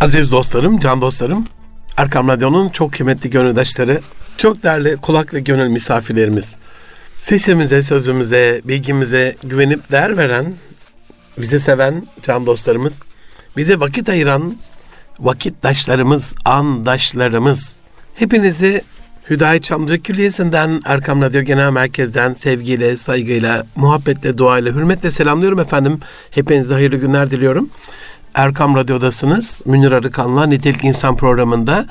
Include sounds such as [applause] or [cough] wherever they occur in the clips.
Aziz dostlarım, can dostlarım, Erkam Radyo'nun çok kıymetli gönüldaşları, çok değerli kulak ve gönül misafirlerimiz. Sesimize, sözümüze, bilgimize güvenip değer veren, bizi seven can dostlarımız, bize vakit ayıran vakitdaşlarımız, andaşlarımız. Hepinizi Hüdayi Çamlıca Külliyesi'nden, Erkam Radyo Genel Merkez'den sevgiyle, saygıyla, muhabbetle, duayla, hürmetle selamlıyorum efendim. Hepinize hayırlı günler diliyorum. Erkam Radyo'dasınız. Münir Arıkan'la Nitelik İnsan programında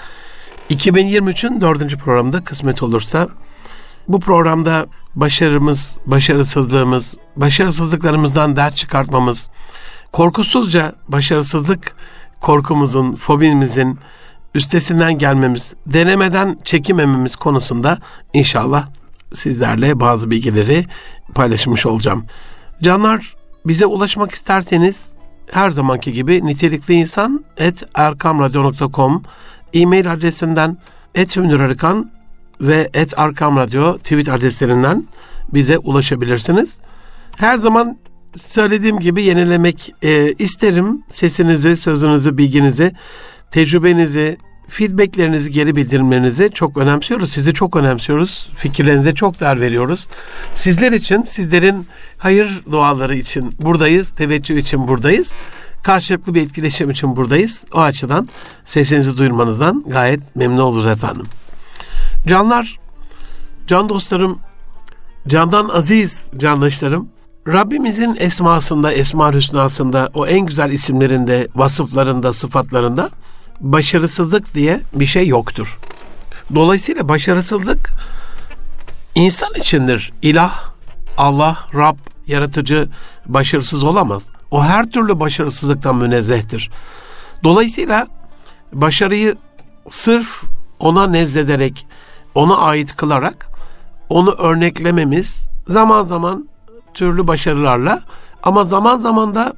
2023'ün dördüncü programında kısmet olursa bu programda başarımız, başarısızlığımız, başarısızlıklarımızdan dert çıkartmamız, korkusuzca başarısızlık korkumuzun, fobimizin üstesinden gelmemiz, denemeden çekimememiz konusunda inşallah sizlerle bazı bilgileri paylaşmış olacağım. Canlar bize ulaşmak isterseniz her zamanki gibi nitelikli insan et erkamradyo.com e-mail adresinden et Arıkan ve et Arkam tweet adreslerinden bize ulaşabilirsiniz. Her zaman söylediğim gibi yenilemek e, isterim. Sesinizi, sözünüzü, bilginizi, tecrübenizi, feedbacklerinizi, geri bildirimlerinizi çok önemsiyoruz. Sizi çok önemsiyoruz. Fikirlerinize çok değer veriyoruz. Sizler için, sizlerin hayır duaları için buradayız. Teveccüh için buradayız. Karşılıklı bir etkileşim için buradayız. O açıdan sesinizi duyurmanızdan gayet memnun oluruz efendim. Canlar, can dostlarım, candan aziz candaşlarım, Rabbimizin esmasında, esma hüsnasında, o en güzel isimlerinde, vasıflarında, sıfatlarında başarısızlık diye bir şey yoktur. Dolayısıyla başarısızlık insan içindir. İlah, Allah, Rab, yaratıcı başarısız olamaz. O her türlü başarısızlıktan münezzehtir. Dolayısıyla başarıyı sırf ona nezlederek, ona ait kılarak onu örneklememiz zaman zaman türlü başarılarla ama zaman zaman da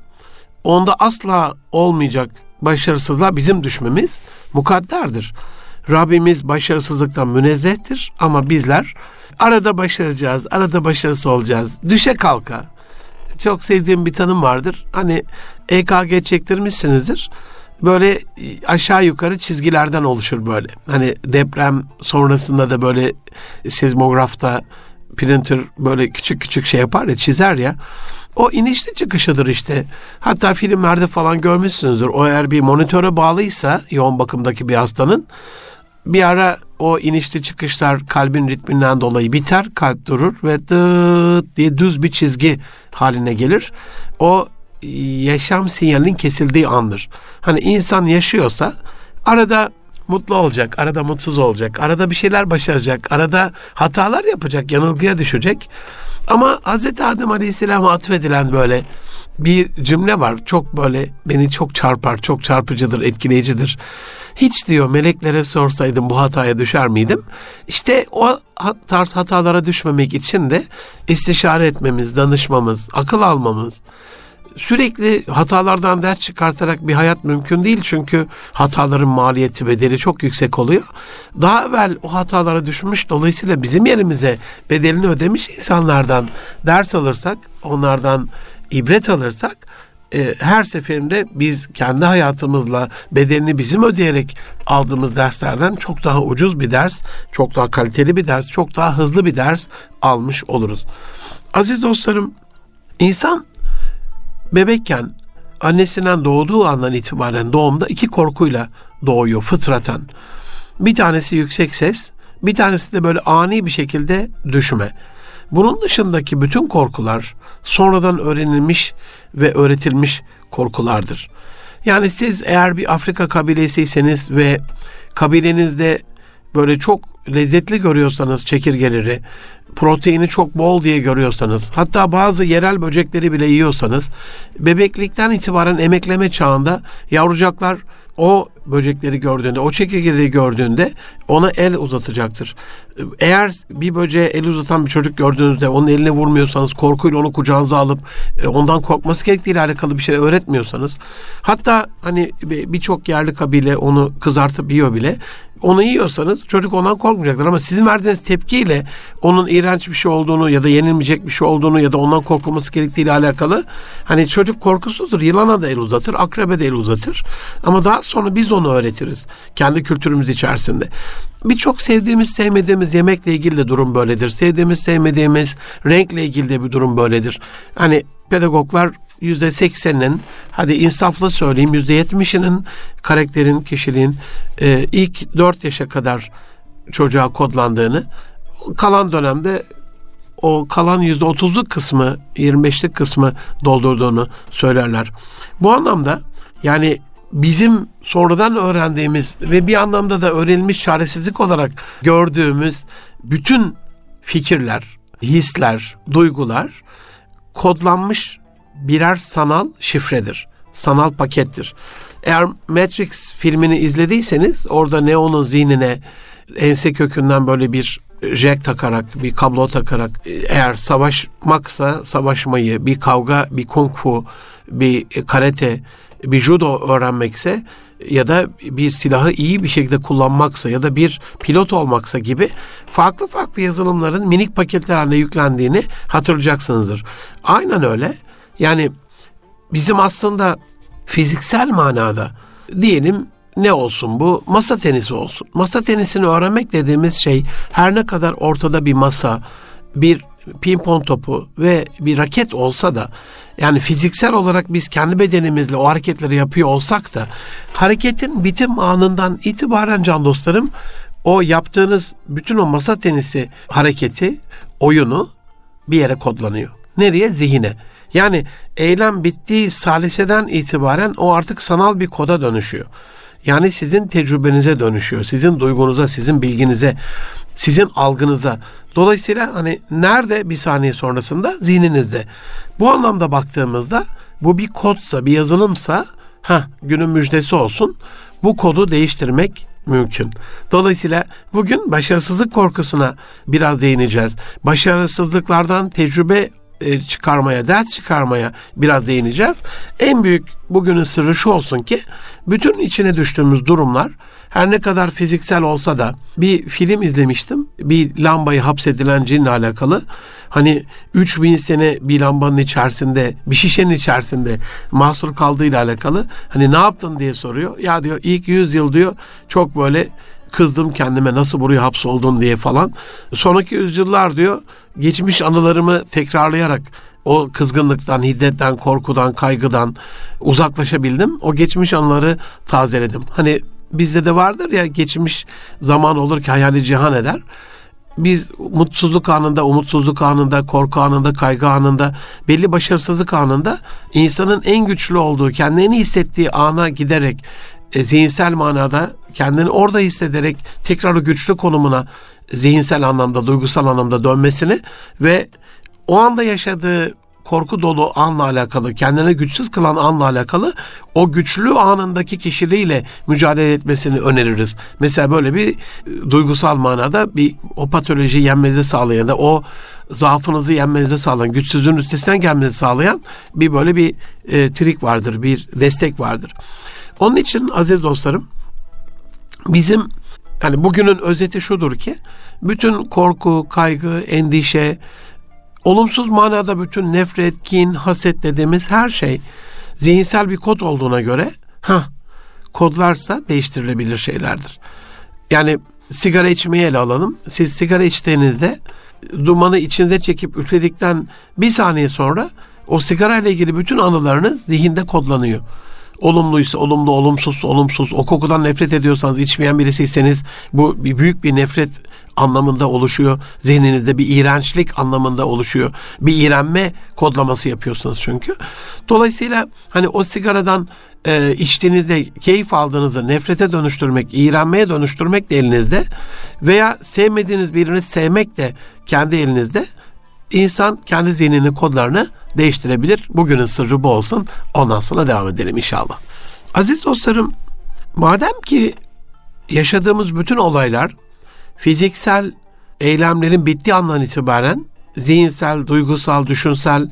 onda asla olmayacak başarısızlığa bizim düşmemiz mukadderdir. Rabbimiz başarısızlıktan münezzehtir ama bizler arada başaracağız, arada başarısı olacağız. Düşe kalka. Çok sevdiğim bir tanım vardır. Hani EKG çektirmişsinizdir. Böyle aşağı yukarı çizgilerden oluşur böyle. Hani deprem sonrasında da böyle sismografta printer böyle küçük küçük şey yapar ya çizer ya. O inişli çıkışıdır işte. Hatta filmlerde falan görmüşsünüzdür. O eğer bir monitöre bağlıysa yoğun bakımdaki bir hastanın bir ara o inişli çıkışlar kalbin ritminden dolayı biter, kalp durur ve dıt diye düz bir çizgi haline gelir. O yaşam sinyalinin kesildiği andır. Hani insan yaşıyorsa arada mutlu olacak, arada mutsuz olacak, arada bir şeyler başaracak, arada hatalar yapacak, yanılgıya düşecek. Ama Hz. Adem Aleyhisselam'a atfedilen böyle bir cümle var. Çok böyle beni çok çarpar, çok çarpıcıdır, etkileyicidir. Hiç diyor meleklere sorsaydım bu hataya düşer miydim? İşte o tarz hatalara düşmemek için de istişare etmemiz, danışmamız, akıl almamız, sürekli hatalardan ders çıkartarak bir hayat mümkün değil. Çünkü hataların maliyeti bedeli çok yüksek oluyor. Daha evvel o hatalara düşmüş dolayısıyla bizim yerimize bedelini ödemiş insanlardan ders alırsak, onlardan ibret alırsak e, her seferinde biz kendi hayatımızla bedelini bizim ödeyerek aldığımız derslerden çok daha ucuz bir ders, çok daha kaliteli bir ders, çok daha hızlı bir ders almış oluruz. Aziz dostlarım, insan bebekken annesinden doğduğu andan itibaren doğumda iki korkuyla doğuyor fıtraten. Bir tanesi yüksek ses, bir tanesi de böyle ani bir şekilde düşme. Bunun dışındaki bütün korkular sonradan öğrenilmiş ve öğretilmiş korkulardır. Yani siz eğer bir Afrika kabilesiyseniz ve kabilenizde böyle çok lezzetli görüyorsanız çekirgeleri, proteini çok bol diye görüyorsanız, hatta bazı yerel böcekleri bile yiyorsanız, bebeklikten itibaren emekleme çağında yavrucaklar o böcekleri gördüğünde, o çekirgeleri gördüğünde ona el uzatacaktır. Eğer bir böceğe el uzatan bir çocuk gördüğünüzde onun eline vurmuyorsanız, korkuyla onu kucağınıza alıp e, ondan korkması gerektiğiyle alakalı bir şey öğretmiyorsanız, hatta hani birçok yerli kabile onu kızartıp yiyor bile, onu yiyorsanız çocuk ondan korkmayacaktır ama sizin verdiğiniz tepkiyle onun iğrenç bir şey olduğunu ya da yenilmeyecek bir şey olduğunu ya da ondan korkulması gerektiği ile alakalı hani çocuk korkusudur. Yılana da el uzatır, akrebe de el uzatır. Ama daha sonra biz onu öğretiriz. Kendi kültürümüz içerisinde. Birçok sevdiğimiz, sevmediğimiz yemekle ilgili de durum böyledir. Sevdiğimiz, sevmediğimiz renkle ilgili de bir durum böyledir. Hani pedagoglar yüzde seksenin hadi insaflı söyleyeyim yüzde yetmişinin karakterin, kişiliğin e, ilk dört yaşa kadar çocuğa kodlandığını kalan dönemde o kalan yüzde otuzluk kısmı, 25'lik kısmı doldurduğunu söylerler. Bu anlamda yani bizim sonradan öğrendiğimiz ve bir anlamda da öğrenilmiş çaresizlik olarak gördüğümüz bütün fikirler, hisler, duygular kodlanmış birer sanal şifredir. Sanal pakettir. Eğer Matrix filmini izlediyseniz orada Neo'nun zihnine ense kökünden böyle bir jack takarak, bir kablo takarak eğer savaşmaksa savaşmayı, bir kavga, bir kung fu, bir karate, bir judo öğrenmekse ya da bir silahı iyi bir şekilde kullanmaksa ya da bir pilot olmaksa gibi farklı farklı yazılımların minik paketler haline yüklendiğini hatırlayacaksınızdır. Aynen öyle. Yani bizim aslında fiziksel manada diyelim ne olsun bu? Masa tenisi olsun. Masa tenisini öğrenmek dediğimiz şey her ne kadar ortada bir masa, bir pimpon topu ve bir raket olsa da yani fiziksel olarak biz kendi bedenimizle o hareketleri yapıyor olsak da hareketin bitim anından itibaren can dostlarım o yaptığınız bütün o masa tenisi hareketi, oyunu bir yere kodlanıyor. Nereye? Zihine. Yani eylem bittiği saliseden itibaren o artık sanal bir koda dönüşüyor. Yani sizin tecrübenize dönüşüyor. Sizin duygunuza, sizin bilginize, sizin algınıza. Dolayısıyla hani nerede bir saniye sonrasında zihninizde. Bu anlamda baktığımızda bu bir kodsa, bir yazılımsa ha günün müjdesi olsun. Bu kodu değiştirmek mümkün. Dolayısıyla bugün başarısızlık korkusuna biraz değineceğiz. Başarısızlıklardan tecrübe e, çıkarmaya, ders çıkarmaya biraz değineceğiz. En büyük bugünün sırrı şu olsun ki bütün içine düştüğümüz durumlar her ne kadar fiziksel olsa da bir film izlemiştim. Bir lambayı hapsedilen cinle alakalı. Hani 3000 sene bir lambanın içerisinde, bir şişenin içerisinde mahsur kaldığıyla alakalı. Hani ne yaptın diye soruyor. Ya diyor ilk 100 yıl diyor çok böyle kızdım kendime nasıl buraya hapsoldun diye falan. Sonraki yüzyıllar diyor geçmiş anılarımı tekrarlayarak o kızgınlıktan, hiddetten, korkudan, kaygıdan uzaklaşabildim. O geçmiş anıları tazeledim. Hani bizde de vardır ya geçmiş zaman olur ki hayali cihan eder. Biz mutsuzluk anında, umutsuzluk anında, korku anında, kaygı anında, belli başarısızlık anında insanın en güçlü olduğu, kendini hissettiği ana giderek e, zihinsel manada kendini orada hissederek tekrar o güçlü konumuna zihinsel anlamda, duygusal anlamda dönmesini ve o anda yaşadığı korku dolu anla alakalı, kendine güçsüz kılan anla alakalı o güçlü anındaki kişiliğiyle mücadele etmesini öneririz. Mesela böyle bir e, duygusal manada bir o patoloji yenmenizi sağlayan da o zaafınızı yenmenizi sağlayan, güçsüzlüğün üstesinden gelmenizi sağlayan bir böyle bir e, trik vardır, bir destek vardır. Onun için aziz dostlarım bizim yani bugünün özeti şudur ki bütün korku, kaygı, endişe, olumsuz manada bütün nefret, kin, haset dediğimiz her şey zihinsel bir kod olduğuna göre ha kodlarsa değiştirilebilir şeylerdir. Yani sigara içmeyi ele alalım. Siz sigara içtiğinizde dumanı içinize çekip üfledikten bir saniye sonra o sigara ile ilgili bütün anılarınız zihinde kodlanıyor. Olumluysa olumlu, olumsuz olumsuz. O kokudan nefret ediyorsanız, içmeyen birisiyseniz bu bir büyük bir nefret anlamında oluşuyor. Zihninizde bir iğrençlik anlamında oluşuyor. Bir iğrenme kodlaması yapıyorsunuz çünkü. Dolayısıyla hani o sigaradan e, içtiğinizde keyif aldığınızı nefrete dönüştürmek, iğrenmeye dönüştürmek de elinizde veya sevmediğiniz birini sevmek de kendi elinizde. İnsan kendi zihninin kodlarını değiştirebilir. Bugünün sırrı bu olsun. Ondan sonra devam edelim inşallah. Aziz dostlarım, madem ki yaşadığımız bütün olaylar fiziksel eylemlerin bittiği andan itibaren zihinsel, duygusal, düşünsel,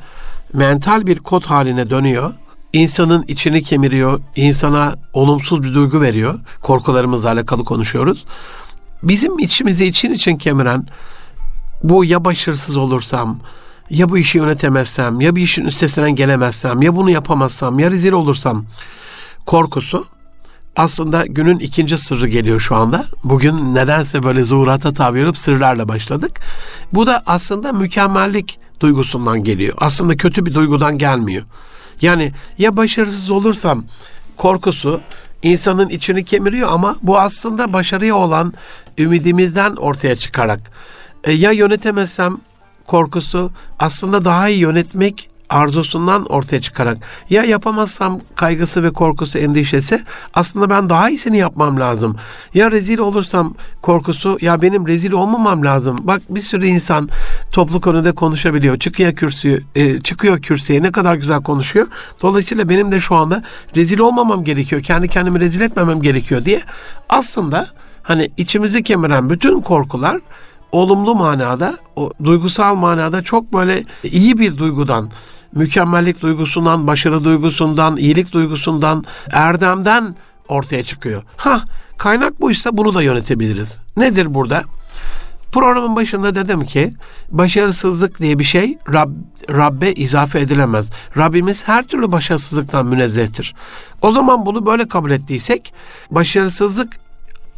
mental bir kod haline dönüyor. İnsanın içini kemiriyor, insana olumsuz bir duygu veriyor. Korkularımızla alakalı konuşuyoruz. Bizim içimizi için için kemiren bu ya başarısız olursam, ya bu işi yönetemezsem, ya bir işin üstesinden gelemezsem, ya bunu yapamazsam, ya rezil olursam korkusu aslında günün ikinci sırrı geliyor şu anda. Bugün nedense böyle zuhurata tabi verip sırlarla başladık. Bu da aslında mükemmellik duygusundan geliyor. Aslında kötü bir duygudan gelmiyor. Yani ya başarısız olursam korkusu insanın içini kemiriyor ama bu aslında başarıya olan ümidimizden ortaya çıkarak e, ya yönetemezsem korkusu aslında daha iyi yönetmek arzusundan ortaya çıkarak ya yapamazsam kaygısı ve korkusu endişesi aslında ben daha iyisini yapmam lazım. Ya rezil olursam korkusu ya benim rezil olmamam lazım. Bak bir sürü insan toplu konuda konuşabiliyor. Çıkıyor kürsüye, e, çıkıyor kürsüye ne kadar güzel konuşuyor. Dolayısıyla benim de şu anda rezil olmamam gerekiyor. Kendi kendimi rezil etmemem gerekiyor diye aslında hani içimizi kemiren bütün korkular olumlu manada, o duygusal manada çok böyle iyi bir duygudan, mükemmellik duygusundan, başarı duygusundan, iyilik duygusundan, erdemden ortaya çıkıyor. Ha, kaynak buysa bunu da yönetebiliriz. Nedir burada? Programın başında dedim ki başarısızlık diye bir şey Rab, Rabbe izafe edilemez. Rabbimiz her türlü başarısızlıktan münezzehtir. O zaman bunu böyle kabul ettiysek başarısızlık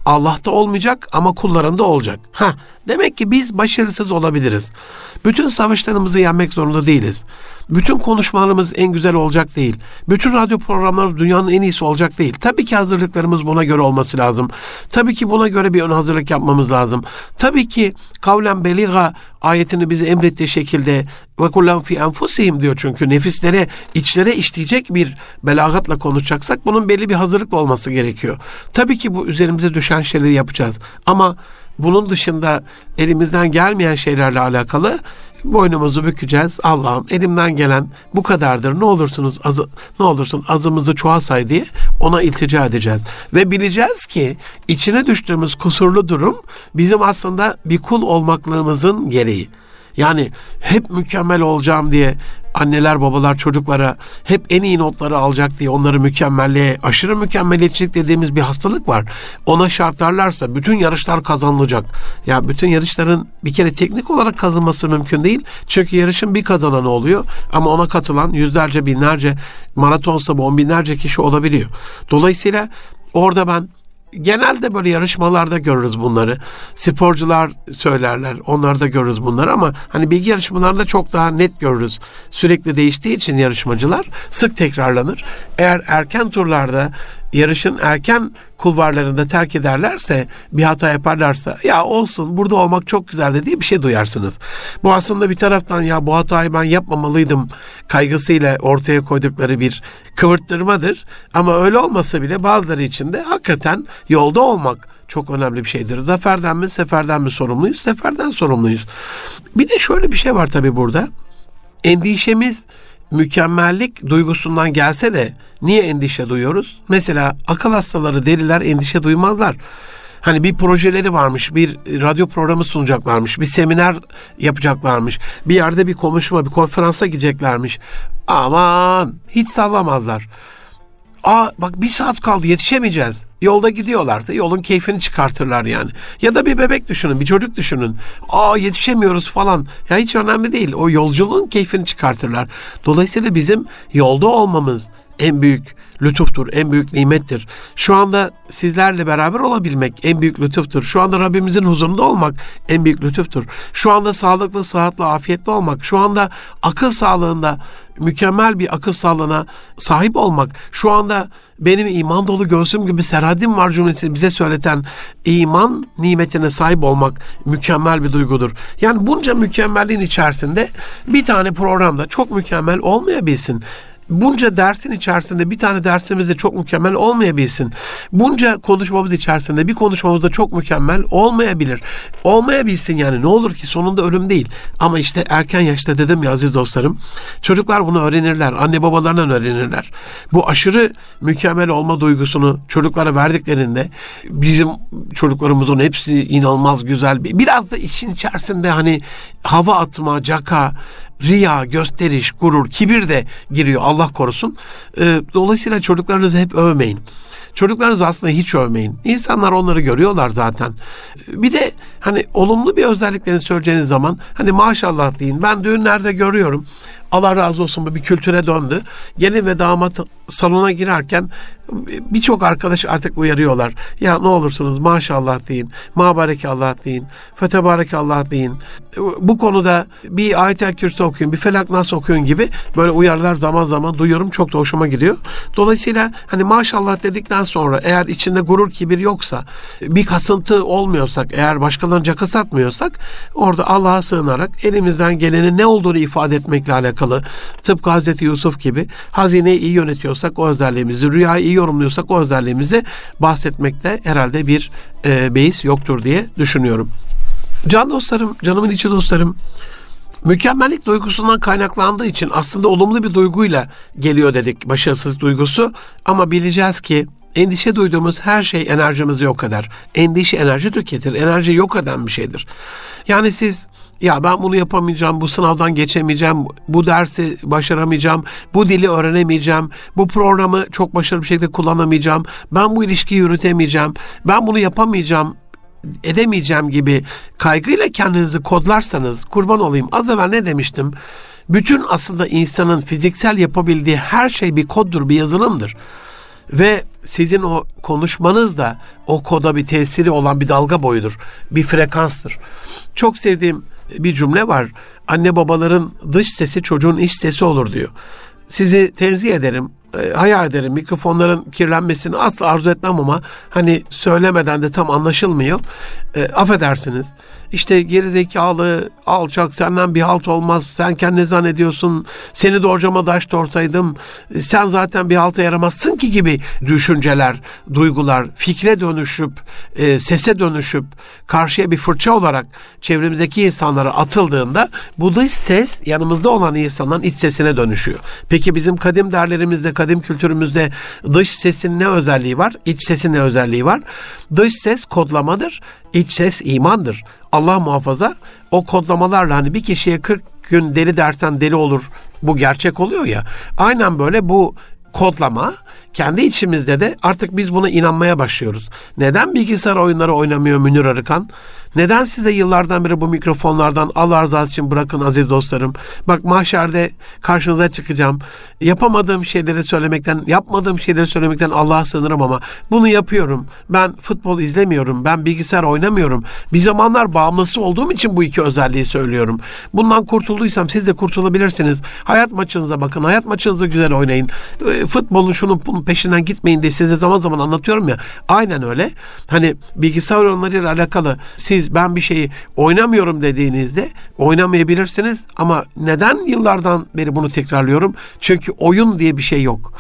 Allah'ta olmayacak ama kullarında olacak. Ha, demek ki biz başarısız olabiliriz. Bütün savaşlarımızı yenmek zorunda değiliz. Bütün konuşmalarımız en güzel olacak değil. Bütün radyo programları dünyanın en iyisi olacak değil. Tabii ki hazırlıklarımız buna göre olması lazım. Tabii ki buna göre bir ön hazırlık yapmamız lazım. Tabii ki kavlen beliga ayetini bize emrettiği şekilde kullan fi enfusihim diyor çünkü nefislere, içlere işleyecek bir belagatla konuşacaksak bunun belli bir hazırlıkla olması gerekiyor. Tabii ki bu üzerimize düşen şeyleri yapacağız. Ama bunun dışında elimizden gelmeyen şeylerle alakalı boynumuzu bükeceğiz. Allah'ım elimden gelen bu kadardır. Ne olursunuz azı, ne olursun azımızı çoğalsay diye ona iltica edeceğiz. Ve bileceğiz ki içine düştüğümüz kusurlu durum bizim aslında bir kul olmaklığımızın gereği. Yani hep mükemmel olacağım diye anneler babalar çocuklara hep en iyi notları alacak diye onları mükemmelliğe, aşırı mükemmeliyetçilik dediğimiz bir hastalık var. Ona şartlarlarsa bütün yarışlar kazanılacak. Ya bütün yarışların bir kere teknik olarak kazanması mümkün değil. Çünkü yarışın bir kazananı oluyor ama ona katılan yüzlerce binlerce maratonsa bu on binlerce kişi olabiliyor. Dolayısıyla orada ben genelde böyle yarışmalarda görürüz bunları. Sporcular söylerler. Onlarda görürüz bunları ama hani bilgi yarışmalarında çok daha net görürüz. Sürekli değiştiği için yarışmacılar sık tekrarlanır. Eğer erken turlarda yarışın erken kulvarlarında terk ederlerse, bir hata yaparlarsa ya olsun burada olmak çok güzel diye bir şey duyarsınız. Bu aslında bir taraftan ya bu hatayı ben yapmamalıydım kaygısıyla ortaya koydukları bir kıvırttırmadır. Ama öyle olmasa bile bazıları için de hakikaten yolda olmak çok önemli bir şeydir. Zaferden mi seferden mi sorumluyuz? Seferden sorumluyuz. Bir de şöyle bir şey var tabii burada. Endişemiz mükemmellik duygusundan gelse de niye endişe duyuyoruz? Mesela akıl hastaları, deliler endişe duymazlar. Hani bir projeleri varmış, bir radyo programı sunacaklarmış, bir seminer yapacaklarmış, bir yerde bir konuşma, bir konferansa gideceklermiş. Aman hiç sallamazlar. Aa bak bir saat kaldı yetişemeyeceğiz. Yolda gidiyorlarsa yolun keyfini çıkartırlar yani. Ya da bir bebek düşünün, bir çocuk düşünün. Aa yetişemiyoruz falan. Ya hiç önemli değil. O yolculuğun keyfini çıkartırlar. Dolayısıyla bizim yolda olmamız en büyük lütuftur, en büyük nimettir. Şu anda sizlerle beraber olabilmek en büyük lütuftur. Şu anda Rabbimizin huzurunda olmak en büyük lütuftur. Şu anda sağlıklı, sıhhatli, afiyetli olmak, şu anda akıl sağlığında mükemmel bir akıl sağlığına sahip olmak, şu anda benim iman dolu göğsüm gibi serhadim var cümlesini bize söyleten iman nimetine sahip olmak mükemmel bir duygudur. Yani bunca mükemmelliğin içerisinde bir tane programda çok mükemmel olmayabilsin bunca dersin içerisinde bir tane dersimizde çok mükemmel olmayabilsin. Bunca konuşmamız içerisinde bir konuşmamızda çok mükemmel olmayabilir. Olmayabilsin yani ne olur ki sonunda ölüm değil. Ama işte erken yaşta dedim ya aziz dostlarım çocuklar bunu öğrenirler. Anne babalarından öğrenirler. Bu aşırı mükemmel olma duygusunu çocuklara verdiklerinde bizim çocuklarımızın hepsi inanılmaz güzel. Bir, biraz da işin içerisinde hani hava atma, caka, riya, gösteriş, gurur, kibir de giriyor Allah korusun. Ee, dolayısıyla çocuklarınızı hep övmeyin. Çocuklarınızı aslında hiç övmeyin. İnsanlar onları görüyorlar zaten. Bir de hani olumlu bir özelliklerini söyleyeceğiniz zaman hani maşallah deyin. Ben düğünlerde görüyorum. Allah razı olsun bu bir kültüre döndü. Gelin ve damat salona girerken birçok arkadaş artık uyarıyorlar. Ya ne olursunuz maşallah deyin, mabarekallah deyin, fetebarekallah deyin. Bu konuda bir ayet-el kürsü okuyun, bir felak nas okuyun gibi böyle uyarılar zaman zaman duyuyorum. Çok da hoşuma gidiyor. Dolayısıyla hani maşallah dedikten sonra eğer içinde gurur kibir yoksa, bir kasıntı olmuyorsak, eğer başkalarına caka satmıyorsak orada Allah'a sığınarak elimizden gelenin ne olduğunu ifade etmekle alakalı. Tıpkı Hazreti Yusuf gibi hazineyi iyi yönetiyorsak o özelliğimizi, rüyayı iyi yorumluyorsak o özelliğimizi bahsetmekte herhalde bir e, beis yoktur diye düşünüyorum. Can dostlarım, canımın içi dostlarım, mükemmellik duygusundan kaynaklandığı için aslında olumlu bir duyguyla geliyor dedik başarısız duygusu ama bileceğiz ki endişe duyduğumuz her şey enerjimizi yok eder. Endişe enerji tüketir, enerji yok eden bir şeydir. Yani siz ya ben bunu yapamayacağım, bu sınavdan geçemeyeceğim, bu dersi başaramayacağım, bu dili öğrenemeyeceğim, bu programı çok başarılı bir şekilde kullanamayacağım, ben bu ilişkiyi yürütemeyeceğim, ben bunu yapamayacağım edemeyeceğim gibi kaygıyla kendinizi kodlarsanız kurban olayım. Az evvel ne demiştim? Bütün aslında insanın fiziksel yapabildiği her şey bir koddur, bir yazılımdır. Ve sizin o konuşmanız da o koda bir tesiri olan bir dalga boyudur, bir frekanstır. Çok sevdiğim bir cümle var. Anne babaların dış sesi çocuğun iç sesi olur diyor. Sizi tenzih ederim e, hayal ederim mikrofonların kirlenmesini asla arzu etmem ama hani söylemeden de tam anlaşılmıyor. E, affedersiniz. İşte gerizekalı, alçak, senden bir halt olmaz. Sen kendini zannediyorsun. Seni doğurcama daş torsaydım. Sen zaten bir halta yaramazsın ki gibi düşünceler, duygular, fikre dönüşüp, e, sese dönüşüp, karşıya bir fırça olarak çevremizdeki insanlara atıldığında bu dış ses yanımızda olan insanların iç sesine dönüşüyor. Peki bizim kadim derlerimizde, kadim kültürümüzde dış sesin ne özelliği var? İç sesin ne özelliği var? Dış ses kodlamadır, iç ses imandır. Allah muhafaza o kodlamalarla hani bir kişiye 40 gün deli dersen deli olur. Bu gerçek oluyor ya. Aynen böyle bu kodlama kendi içimizde de artık biz buna inanmaya başlıyoruz. Neden bilgisayar oyunları oynamıyor Münir Arıkan? Neden size yıllardan beri bu mikrofonlardan Allah razı için bırakın aziz dostlarım. Bak mahşerde karşınıza çıkacağım. Yapamadığım şeyleri söylemekten, yapmadığım şeyleri söylemekten Allah'a sığınırım ama bunu yapıyorum. Ben futbol izlemiyorum. Ben bilgisayar oynamıyorum. Bir zamanlar bağımlısı olduğum için bu iki özelliği söylüyorum. Bundan kurtulduysam siz de kurtulabilirsiniz. Hayat maçınıza bakın. Hayat maçınızı güzel oynayın. E, futbolun şunun bunun peşinden gitmeyin diye size zaman zaman anlatıyorum ya. Aynen öyle. Hani bilgisayar oyunlarıyla alakalı siz ben bir şeyi oynamıyorum dediğinizde oynamayabilirsiniz ama neden yıllardan beri bunu tekrarlıyorum? Çünkü oyun diye bir şey yok.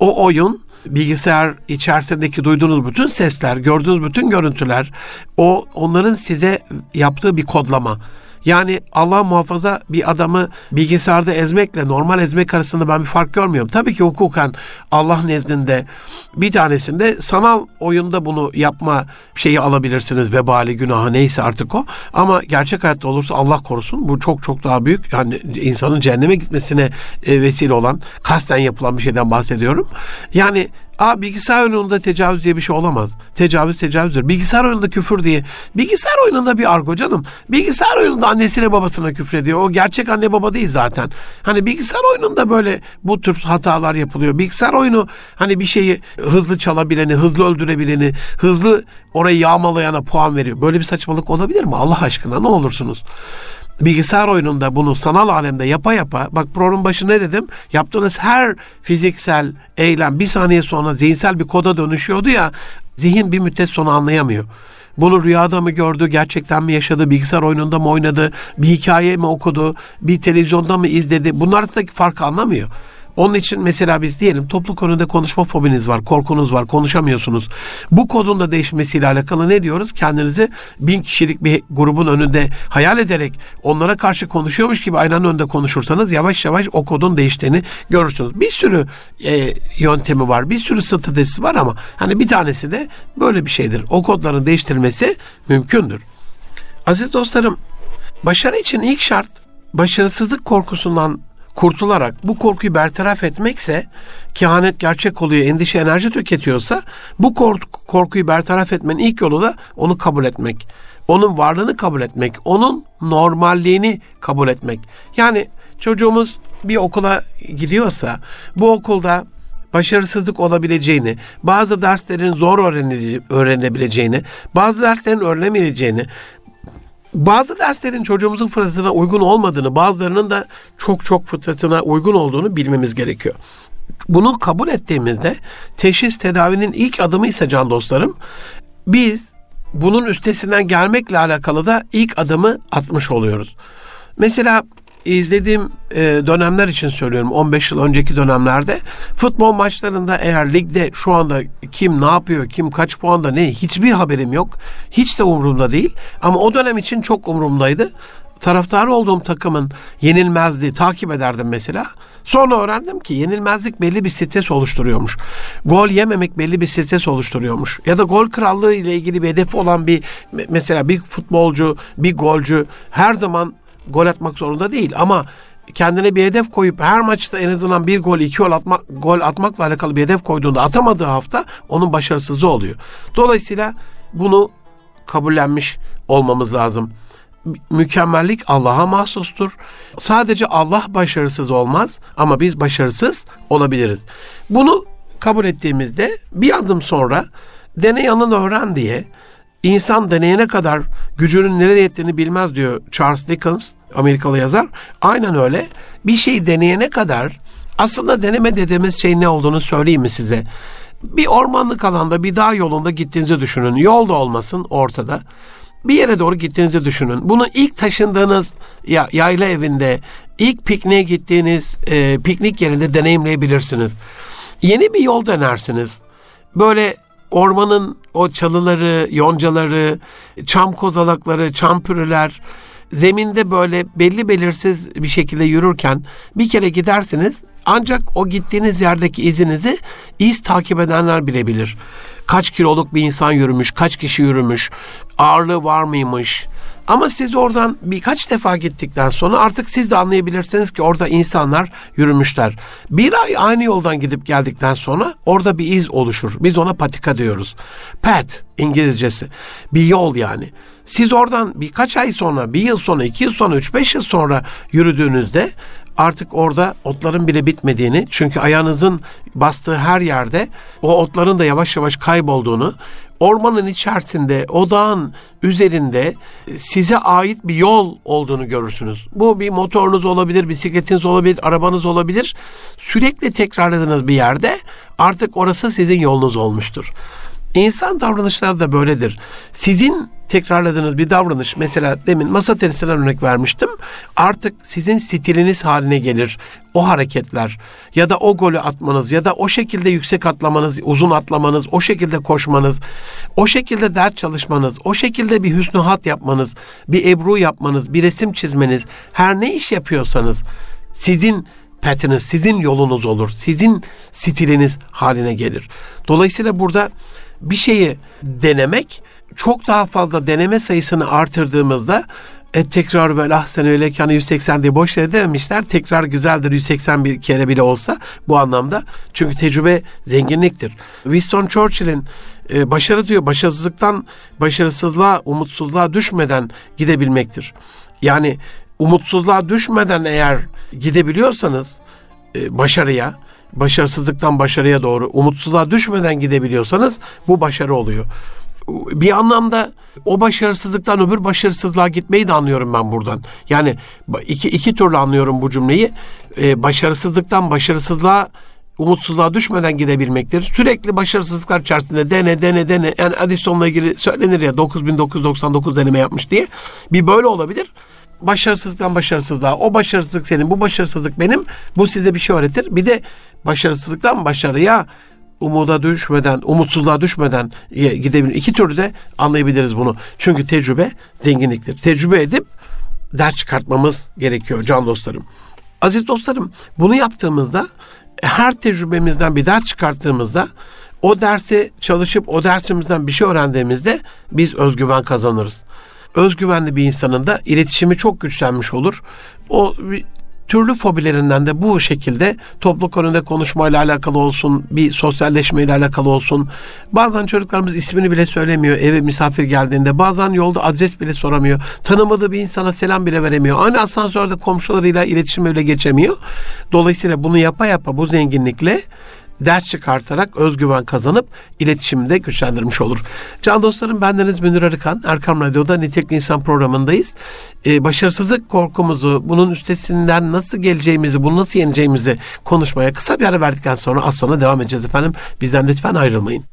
O oyun bilgisayar içerisindeki duyduğunuz bütün sesler, gördüğünüz bütün görüntüler o onların size yaptığı bir kodlama. Yani Allah muhafaza bir adamı bilgisayarda ezmekle normal ezmek arasında ben bir fark görmüyorum. Tabii ki hukuken Allah nezdinde bir tanesinde sanal oyunda bunu yapma şeyi alabilirsiniz. Vebali günahı neyse artık o. Ama gerçek hayatta olursa Allah korusun bu çok çok daha büyük. Yani insanın cehenneme gitmesine e, vesile olan kasten yapılan bir şeyden bahsediyorum. Yani Aa bilgisayar oyununda tecavüz diye bir şey olamaz. Tecavüz tecavüzdür. Bilgisayar oyununda küfür diye. Bilgisayar oyununda bir argo canım. Bilgisayar oyununda annesine babasına küfrediyor. O gerçek anne baba değil zaten. Hani bilgisayar oyununda böyle bu tür hatalar yapılıyor. Bilgisayar oyunu hani bir şeyi hızlı çalabileni, hızlı öldürebileni, hızlı orayı yağmalayana puan veriyor. Böyle bir saçmalık olabilir mi? Allah aşkına ne olursunuz? Bilgisayar oyununda bunu sanal alemde yapa yapa bak program başı ne dedim? Yaptığınız her fiziksel eylem bir saniye sonra zihinsel bir koda dönüşüyordu ya zihin bir müddet sonra anlayamıyor. Bunu rüyada mı gördü, gerçekten mi yaşadı, bilgisayar oyununda mı oynadı, bir hikaye mi okudu, bir televizyonda mı izledi? Bunlar arasındaki farkı anlamıyor. Onun için mesela biz diyelim toplu konuda konuşma fobiniz var, korkunuz var, konuşamıyorsunuz. Bu kodun da değişmesiyle alakalı ne diyoruz? Kendinizi bin kişilik bir grubun önünde hayal ederek onlara karşı konuşuyormuş gibi aynanın önünde konuşursanız yavaş yavaş o kodun değiştiğini görürsünüz. Bir sürü e, yöntemi var, bir sürü stratejisi var ama hani bir tanesi de böyle bir şeydir. O kodların değiştirilmesi mümkündür. Aziz dostlarım, başarı için ilk şart başarısızlık korkusundan kurtularak bu korkuyu bertaraf etmekse kehanet gerçek oluyor, endişe enerji tüketiyorsa bu korku, korkuyu bertaraf etmenin ilk yolu da onu kabul etmek. Onun varlığını kabul etmek, onun normalliğini kabul etmek. Yani çocuğumuz bir okula gidiyorsa bu okulda başarısızlık olabileceğini, bazı derslerin zor öğrenebileceğini, bazı derslerin öğrenemeyeceğini, bazı derslerin çocuğumuzun fıtratına uygun olmadığını, bazılarının da çok çok fıtratına uygun olduğunu bilmemiz gerekiyor. Bunu kabul ettiğimizde teşhis tedavinin ilk adımı ise can dostlarım, biz bunun üstesinden gelmekle alakalı da ilk adımı atmış oluyoruz. Mesela izlediğim e, dönemler için söylüyorum 15 yıl önceki dönemlerde futbol maçlarında eğer ligde şu anda kim ne yapıyor, kim kaç puanda ne hiçbir haberim yok. Hiç de umurumda değil ama o dönem için çok umurumdaydı. Taraftarı olduğum takımın yenilmezliği takip ederdim mesela. Sonra öğrendim ki yenilmezlik belli bir stres oluşturuyormuş. Gol yememek belli bir stres oluşturuyormuş. Ya da gol krallığı ile ilgili bir hedefi olan bir mesela bir futbolcu, bir golcü her zaman gol atmak zorunda değil ama kendine bir hedef koyup her maçta en azından bir gol, iki gol, atmak, gol atmakla alakalı bir hedef koyduğunda atamadığı hafta onun başarısızlığı oluyor. Dolayısıyla bunu kabullenmiş olmamız lazım. Mükemmellik Allah'a mahsustur. Sadece Allah başarısız olmaz ama biz başarısız olabiliriz. Bunu kabul ettiğimizde bir adım sonra deney yanın öğren diye İnsan deneyene kadar gücünün nereye yettiğini bilmez diyor Charles Dickens, Amerikalı yazar. Aynen öyle. Bir şey deneyene kadar aslında deneme dediğimiz şey ne olduğunu söyleyeyim mi size? Bir ormanlık alanda bir dağ yolunda gittiğinizi düşünün. Yol da olmasın ortada. Bir yere doğru gittiğinizi düşünün. Bunu ilk taşındığınız ya, yayla evinde, ilk pikniğe gittiğiniz e, piknik yerinde deneyimleyebilirsiniz. Yeni bir yol denersiniz. Böyle ormanın o çalıları, yoncaları, çam kozalakları, çam pürüler, zeminde böyle belli belirsiz bir şekilde yürürken bir kere gidersiniz ancak o gittiğiniz yerdeki izinizi iz takip edenler bilebilir. Kaç kiloluk bir insan yürümüş, kaç kişi yürümüş, ağırlığı var mıymış, ama siz oradan birkaç defa gittikten sonra artık siz de anlayabilirsiniz ki orada insanlar yürümüşler. Bir ay aynı yoldan gidip geldikten sonra orada bir iz oluşur. Biz ona patika diyoruz. Path İngilizcesi. Bir yol yani. Siz oradan birkaç ay sonra, bir yıl sonra, iki yıl sonra, üç beş yıl sonra yürüdüğünüzde artık orada otların bile bitmediğini çünkü ayağınızın bastığı her yerde o otların da yavaş yavaş kaybolduğunu ormanın içerisinde, o dağın üzerinde size ait bir yol olduğunu görürsünüz. Bu bir motorunuz olabilir, bisikletiniz olabilir, arabanız olabilir. Sürekli tekrarladığınız bir yerde artık orası sizin yolunuz olmuştur. İnsan davranışları da böyledir. Sizin tekrarladığınız bir davranış mesela demin masa tenisinden örnek vermiştim. Artık sizin stiliniz haline gelir o hareketler ya da o golü atmanız ya da o şekilde yüksek atlamanız, uzun atlamanız, o şekilde koşmanız, o şekilde ders çalışmanız, o şekilde bir hüsnü hat yapmanız, bir ebru yapmanız, bir resim çizmeniz, her ne iş yapıyorsanız sizin petiniz, sizin yolunuz olur. Sizin stiliniz haline gelir. Dolayısıyla burada bir şeyi denemek çok daha fazla deneme sayısını artırdığımızda et tekrar ve ahsen öyle kanı 180 diye boş yere dememişler. Tekrar güzeldir 181 kere bile olsa bu anlamda. Çünkü tecrübe zenginliktir. Winston Churchill'in e, başarı diyor başarısızlıktan başarısızlığa, umutsuzluğa düşmeden gidebilmektir. Yani umutsuzluğa düşmeden eğer gidebiliyorsanız e, başarıya, başarısızlıktan başarıya doğru umutsuzluğa düşmeden gidebiliyorsanız bu başarı oluyor. Bir anlamda o başarısızlıktan öbür başarısızlığa gitmeyi de anlıyorum ben buradan. Yani iki, iki türlü anlıyorum bu cümleyi. Ee, başarısızlıktan başarısızlığa umutsuzluğa düşmeden gidebilmektir. Sürekli başarısızlıklar içerisinde dene dene dene. Yani Addison'la ilgili söylenir ya 9999 deneme yapmış diye. Bir böyle olabilir başarısızlıktan başarısızlığa. O başarısızlık senin, bu başarısızlık benim. Bu size bir şey öğretir. Bir de başarısızlıktan başarıya umuda düşmeden, umutsuzluğa düşmeden gidebilir. İki türlü de anlayabiliriz bunu. Çünkü tecrübe zenginliktir. Tecrübe edip ders çıkartmamız gerekiyor can dostlarım. Aziz dostlarım bunu yaptığımızda her tecrübemizden bir ders çıkarttığımızda o dersi çalışıp o dersimizden bir şey öğrendiğimizde biz özgüven kazanırız özgüvenli bir insanın da iletişimi çok güçlenmiş olur. O türlü fobilerinden de bu şekilde topluluk önünde konuşmayla alakalı olsun, bir sosyalleşmeyle alakalı olsun. Bazen çocuklarımız ismini bile söylemiyor eve misafir geldiğinde. Bazen yolda adres bile soramıyor. Tanımadığı bir insana selam bile veremiyor. Aynı asansörde komşularıyla iletişim bile geçemiyor. Dolayısıyla bunu yapa yapa bu zenginlikle ders çıkartarak özgüven kazanıp iletişimde de güçlendirmiş olur. Can dostlarım bendeniz Münir Arıkan. Erkam Radyo'da Nitelikli İnsan programındayız. Ee, başarısızlık korkumuzu, bunun üstesinden nasıl geleceğimizi, bunu nasıl yeneceğimizi konuşmaya kısa bir ara verdikten sonra az sonra devam edeceğiz efendim. Bizden lütfen ayrılmayın.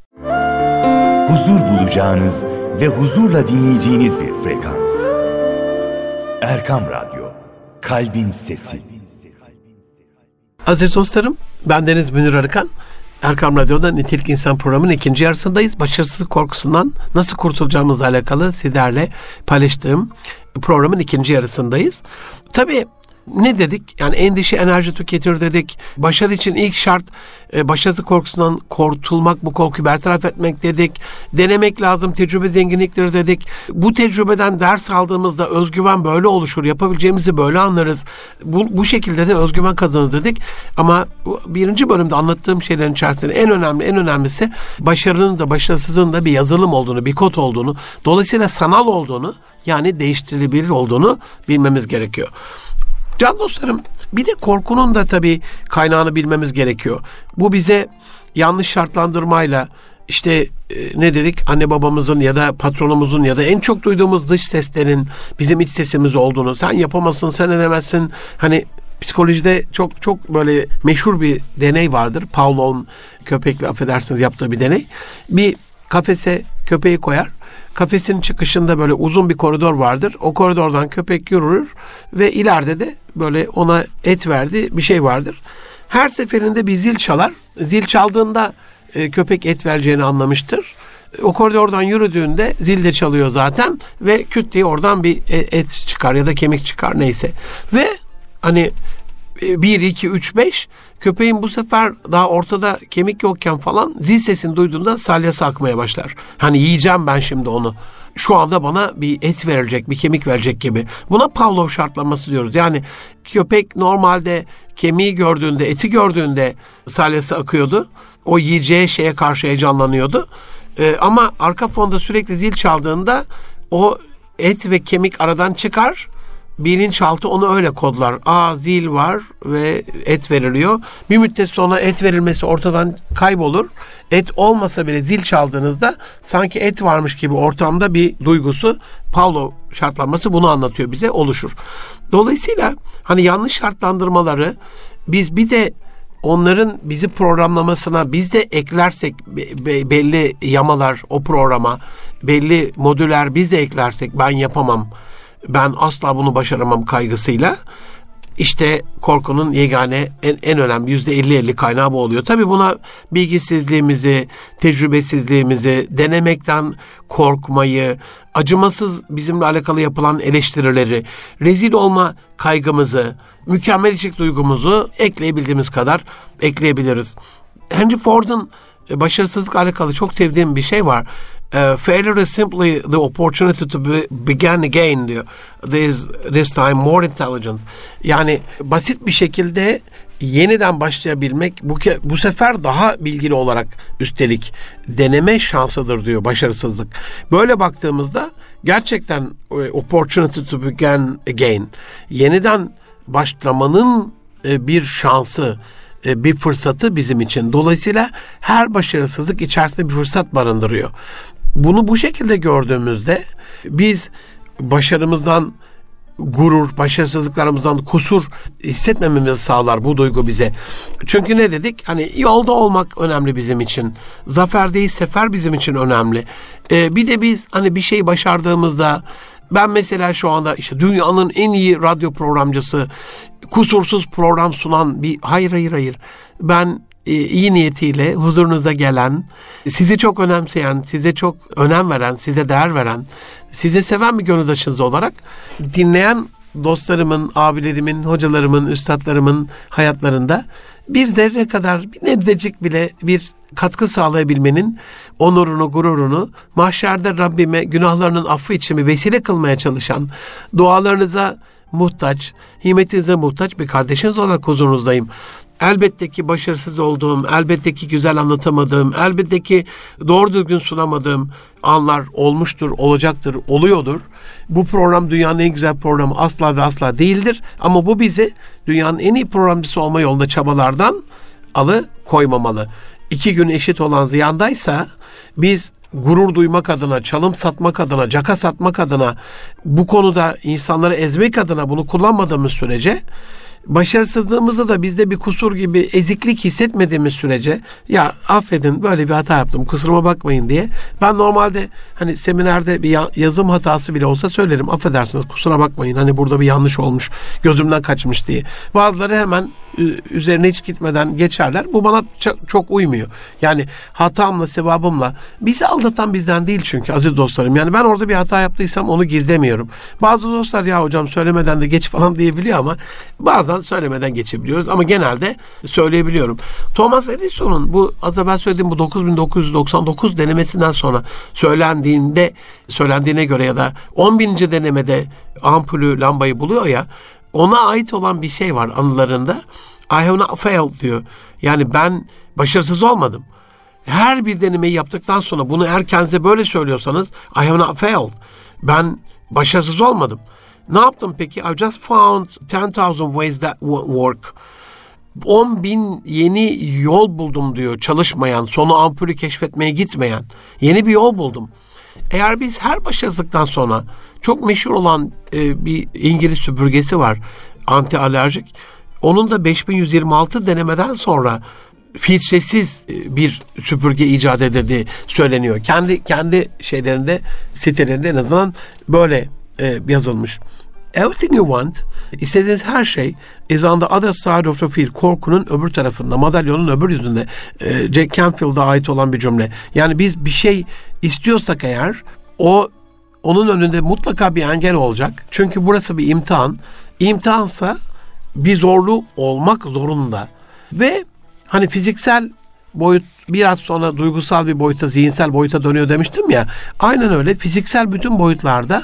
Huzur bulacağınız ve huzurla dinleyeceğiniz bir frekans. Erkam Radyo, Kalbin Sesi. Aziz dostlarım, ben Deniz Münir Arıkan. Erkam Radyo'da Nitelik İnsan programının ikinci yarısındayız. Başarısızlık korkusundan nasıl kurtulacağımızla alakalı sizlerle paylaştığım programın ikinci yarısındayız. Tabii ne dedik? Yani endişe enerji tüketir dedik. Başarı için ilk şart e, başarısız korkusundan kurtulmak, bu korkuyu bertaraf etmek dedik. Denemek lazım, tecrübe zenginliktir dedik. Bu tecrübeden ders aldığımızda özgüven böyle oluşur, yapabileceğimizi böyle anlarız. Bu, bu şekilde de özgüven kazanır dedik. Ama birinci bölümde anlattığım şeylerin içerisinde en önemli, en önemlisi başarının da başarısızlığın da bir yazılım olduğunu, bir kod olduğunu, dolayısıyla sanal olduğunu yani değiştirilebilir olduğunu bilmemiz gerekiyor. Can dostlarım bir de korkunun da tabii kaynağını bilmemiz gerekiyor. Bu bize yanlış şartlandırmayla işte e, ne dedik anne babamızın ya da patronumuzun ya da en çok duyduğumuz dış seslerin bizim iç sesimiz olduğunu sen yapamazsın sen edemezsin hani psikolojide çok çok böyle meşhur bir deney vardır. Pavlov'un köpekle affedersiniz yaptığı bir deney. Bir kafese köpeği koyar Kafesin çıkışında böyle uzun bir koridor vardır. O koridordan köpek yürür ve ileride de böyle ona et verdi bir şey vardır. Her seferinde bir zil çalar. Zil çaldığında e, köpek et vereceğini anlamıştır. O koridordan yürüdüğünde zil de çalıyor zaten ve küt diye oradan bir e, et çıkar ya da kemik çıkar neyse. Ve hani 1, 2, 3, 5 köpeğin bu sefer daha ortada kemik yokken falan zil sesini duyduğunda salyası akmaya başlar. Hani yiyeceğim ben şimdi onu. Şu anda bana bir et verilecek, bir kemik verecek gibi. Buna Pavlov şartlaması diyoruz. Yani köpek normalde kemiği gördüğünde, eti gördüğünde salyası akıyordu. O yiyeceği şeye karşı heyecanlanıyordu. Ee, ama arka fonda sürekli zil çaldığında o et ve kemik aradan çıkar bilinçaltı onu öyle kodlar. Aa zil var ve et veriliyor. Bir müddet sonra et verilmesi ortadan kaybolur. Et olmasa bile zil çaldığınızda sanki et varmış gibi ortamda bir duygusu Paulo şartlanması bunu anlatıyor bize oluşur. Dolayısıyla hani yanlış şartlandırmaları biz bir de onların bizi programlamasına biz de eklersek belli yamalar o programa belli modüler biz de eklersek ben yapamam ben asla bunu başaramam kaygısıyla işte korkunun yegane en, en önemli yüzde elli elli kaynağı bu oluyor. Tabii buna bilgisizliğimizi, tecrübesizliğimizi, denemekten korkmayı, acımasız bizimle alakalı yapılan eleştirileri, rezil olma kaygımızı, mükemmelçilik duygumuzu ekleyebildiğimiz kadar ekleyebiliriz. Henry Ford'un başarısızlık alakalı çok sevdiğim bir şey var. Uh, failure is simply the opportunity to be, begin again diyor. This, this time more intelligent. Yani basit bir şekilde yeniden başlayabilmek bu, bu sefer daha bilgili olarak üstelik deneme şansıdır diyor başarısızlık. Böyle baktığımızda gerçekten e, opportunity to begin again yeniden başlamanın e, bir şansı e, bir fırsatı bizim için. Dolayısıyla her başarısızlık içerisinde bir fırsat barındırıyor. Bunu bu şekilde gördüğümüzde biz başarımızdan gurur, başarısızlıklarımızdan kusur hissetmememizi sağlar bu duygu bize. Çünkü ne dedik? Hani yolda olmak önemli bizim için. Zafer değil sefer bizim için önemli. Ee, bir de biz hani bir şey başardığımızda ben mesela şu anda işte dünyanın en iyi radyo programcısı, kusursuz program sunan bir hayır hayır hayır. Ben iyi niyetiyle huzurunuza gelen, sizi çok önemseyen, size çok önem veren, size değer veren, size seven bir gönüldaşınız olarak dinleyen dostlarımın, abilerimin, hocalarımın, üstadlarımın hayatlarında bir zerre kadar bir nebzecik bile bir katkı sağlayabilmenin onurunu, gururunu mahşerde Rabbime günahlarının affı için vesile kılmaya çalışan, dualarınıza muhtaç, himmetinize muhtaç bir kardeşiniz olarak huzurunuzdayım. Elbette ki başarısız olduğum, elbette ki güzel anlatamadığım, elbette ki doğru düzgün sunamadığım anlar olmuştur, olacaktır, oluyordur. Bu program dünyanın en güzel programı asla ve asla değildir. Ama bu bizi dünyanın en iyi programcısı olma yolunda çabalardan alı koymamalı. İki gün eşit olan ziyandaysa biz gurur duymak adına, çalım satmak adına, caka satmak adına, bu konuda insanları ezmek adına bunu kullanmadığımız sürece başarısızlığımızı da bizde bir kusur gibi eziklik hissetmediğimiz sürece ya affedin böyle bir hata yaptım kusuruma bakmayın diye ben normalde hani seminerde bir yazım hatası bile olsa söylerim affedersiniz kusura bakmayın hani burada bir yanlış olmuş gözümden kaçmış diye. Bazıları hemen üzerine hiç gitmeden geçerler. Bu bana çok, uymuyor. Yani hatamla, sevabımla bizi aldatan bizden değil çünkü aziz dostlarım. Yani ben orada bir hata yaptıysam onu gizlemiyorum. Bazı dostlar ya hocam söylemeden de geç falan diyebiliyor ama bazen söylemeden geçebiliyoruz ama genelde söyleyebiliyorum. Thomas Edison'un bu az evvel söylediğim bu 9999 denemesinden sonra söylendiğinde söylendiğine göre ya da 10 bininci denemede ampulü lambayı buluyor ya ona ait olan bir şey var anılarında. I have not failed diyor. Yani ben başarısız olmadım. Her bir denemeyi yaptıktan sonra bunu kendinize böyle söylüyorsanız I have not failed. Ben başarısız olmadım. Ne yaptım peki? I just found 10,000 ways that work. 10 bin yeni yol buldum diyor çalışmayan, sonu ampulü keşfetmeye gitmeyen. Yeni bir yol buldum. Eğer biz her başarısızlıktan sonra çok meşhur olan e, bir İngiliz süpürgesi var. Anti alerjik. Onun da 5126 denemeden sonra filtresiz e, bir süpürge icat edildiği söyleniyor. Kendi kendi şeylerinde sitelerinde en azından böyle e, yazılmış. Everything you want, istediğiniz her şey is on the other side of the field. Korkunun öbür tarafında, madalyonun öbür yüzünde. E, Jack Canfield'a ait olan bir cümle. Yani biz bir şey istiyorsak eğer o onun önünde mutlaka bir engel olacak. Çünkü burası bir imtihan. İmtihansa bir zorluğu olmak zorunda. Ve hani fiziksel boyut biraz sonra duygusal bir boyuta, zihinsel boyuta dönüyor demiştim ya. Aynen öyle fiziksel bütün boyutlarda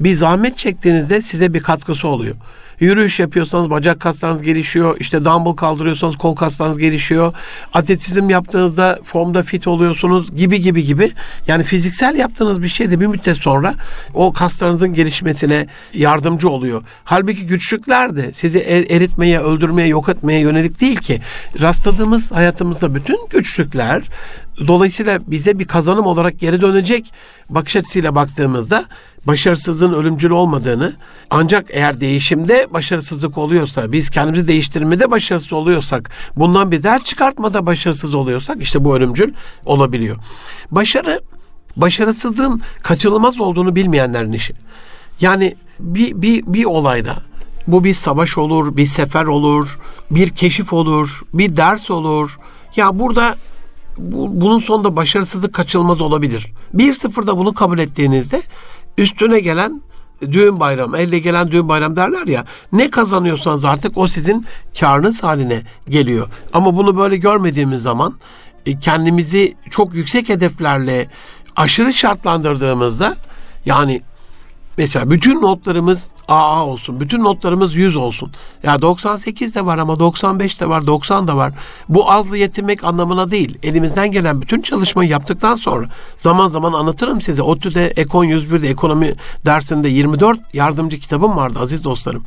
bir zahmet çektiğinizde size bir katkısı oluyor. Yürüyüş yapıyorsanız bacak kaslarınız gelişiyor. İşte dumbbell kaldırıyorsanız kol kaslarınız gelişiyor. Atletizm yaptığınızda formda fit oluyorsunuz gibi gibi gibi. Yani fiziksel yaptığınız bir şey de bir müddet sonra o kaslarınızın gelişmesine yardımcı oluyor. Halbuki güçlükler de sizi er, eritmeye, öldürmeye, yok etmeye yönelik değil ki. Rastladığımız hayatımızda bütün güçlükler dolayısıyla bize bir kazanım olarak geri dönecek bakış açısıyla baktığımızda başarısızlığın ölümcül olmadığını ancak eğer değişimde başarısızlık oluyorsa biz kendimizi değiştirmede başarısız oluyorsak bundan bir ders çıkartmada başarısız oluyorsak işte bu ölümcül olabiliyor. Başarı başarısızlığın kaçınılmaz olduğunu bilmeyenlerin işi. Yani bir, bir, bir olayda bu bir savaş olur, bir sefer olur, bir keşif olur, bir ders olur. Ya burada bu, bunun sonunda başarısızlık kaçılmaz olabilir. 1-0'da bunu kabul ettiğinizde üstüne gelen düğün bayram, elle gelen düğün bayram derler ya. Ne kazanıyorsanız artık o sizin karınız haline geliyor. Ama bunu böyle görmediğimiz zaman e, kendimizi çok yüksek hedeflerle aşırı şartlandırdığımızda yani mesela bütün notlarımız AA olsun. Bütün notlarımız 100 olsun. Ya 98 de var ama 95 de var, 90 da var. Bu azlı yetinmek anlamına değil. Elimizden gelen bütün çalışmayı yaptıktan sonra zaman zaman anlatırım size. ODTÜ'de Ekon 101'de ekonomi dersinde 24 yardımcı kitabım vardı aziz dostlarım.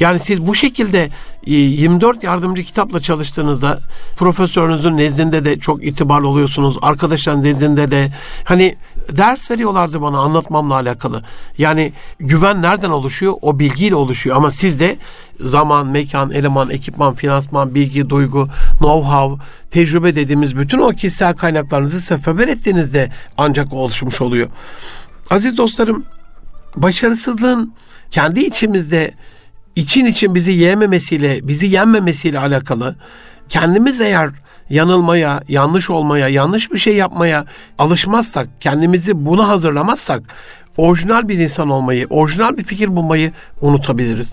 Yani siz bu şekilde 24 e, yardımcı kitapla çalıştığınızda profesörünüzün nezdinde de çok itibarlı oluyorsunuz. Arkadaşların nezdinde de hani ders veriyorlardı bana anlatmamla alakalı. Yani güven nereden oluşuyor? O bilgiyle oluşuyor ama sizde zaman, mekan, eleman, ekipman, finansman, bilgi, duygu, know-how, tecrübe dediğimiz bütün o kişisel kaynaklarınızı seferber ettiğinizde ancak oluşmuş oluyor. Aziz dostlarım, başarısızlığın kendi içimizde için için bizi yememesiyle, bizi yenmemesiyle alakalı kendimiz eğer yanılmaya, yanlış olmaya, yanlış bir şey yapmaya alışmazsak, kendimizi buna hazırlamazsak orijinal bir insan olmayı, orijinal bir fikir bulmayı unutabiliriz.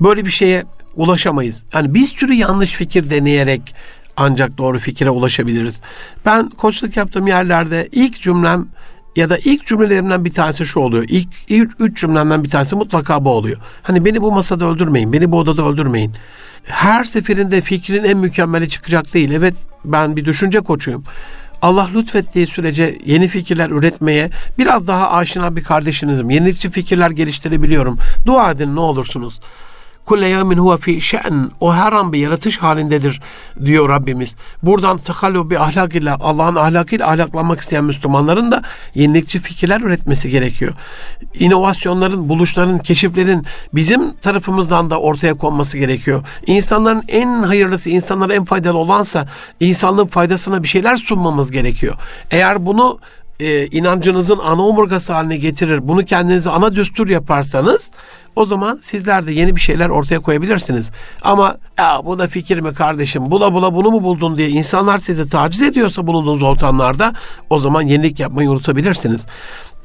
Böyle bir şeye ulaşamayız. Yani bir sürü yanlış fikir deneyerek ancak doğru fikire ulaşabiliriz. Ben koçluk yaptığım yerlerde ilk cümlem ya da ilk cümlelerimden bir tanesi şu oluyor. İlk, ilk üç cümlemden bir tanesi mutlaka bu oluyor. Hani beni bu masada öldürmeyin, beni bu odada öldürmeyin. Her seferinde fikrin en mükemmeli çıkacak değil. Evet ben bir düşünce koçuyum. Allah lütfettiği sürece yeni fikirler üretmeye biraz daha aşina bir kardeşinizim. Yenilikçi fikirler geliştirebiliyorum. Dua edin ne olursunuz. Kulle yevmin huve fi şe'n. O her an bir yaratış halindedir diyor Rabbimiz. Buradan takallu bir ahlak ile Allah'ın ahlakıyla ahlaklanmak isteyen Müslümanların da yenilikçi fikirler üretmesi gerekiyor. İnovasyonların, buluşların, keşiflerin bizim tarafımızdan da ortaya konması gerekiyor. İnsanların en hayırlısı, insanlara en faydalı olansa insanlığın faydasına bir şeyler sunmamız gerekiyor. Eğer bunu e, inancınızın ana omurgası haline getirir, bunu kendinize ana düstur yaparsanız o zaman sizler de yeni bir şeyler ortaya koyabilirsiniz. Ama ya bu da fikir mi kardeşim bula bula bunu mu buldun diye insanlar sizi taciz ediyorsa bulunduğunuz ortamlarda o zaman yenilik yapmayı unutabilirsiniz.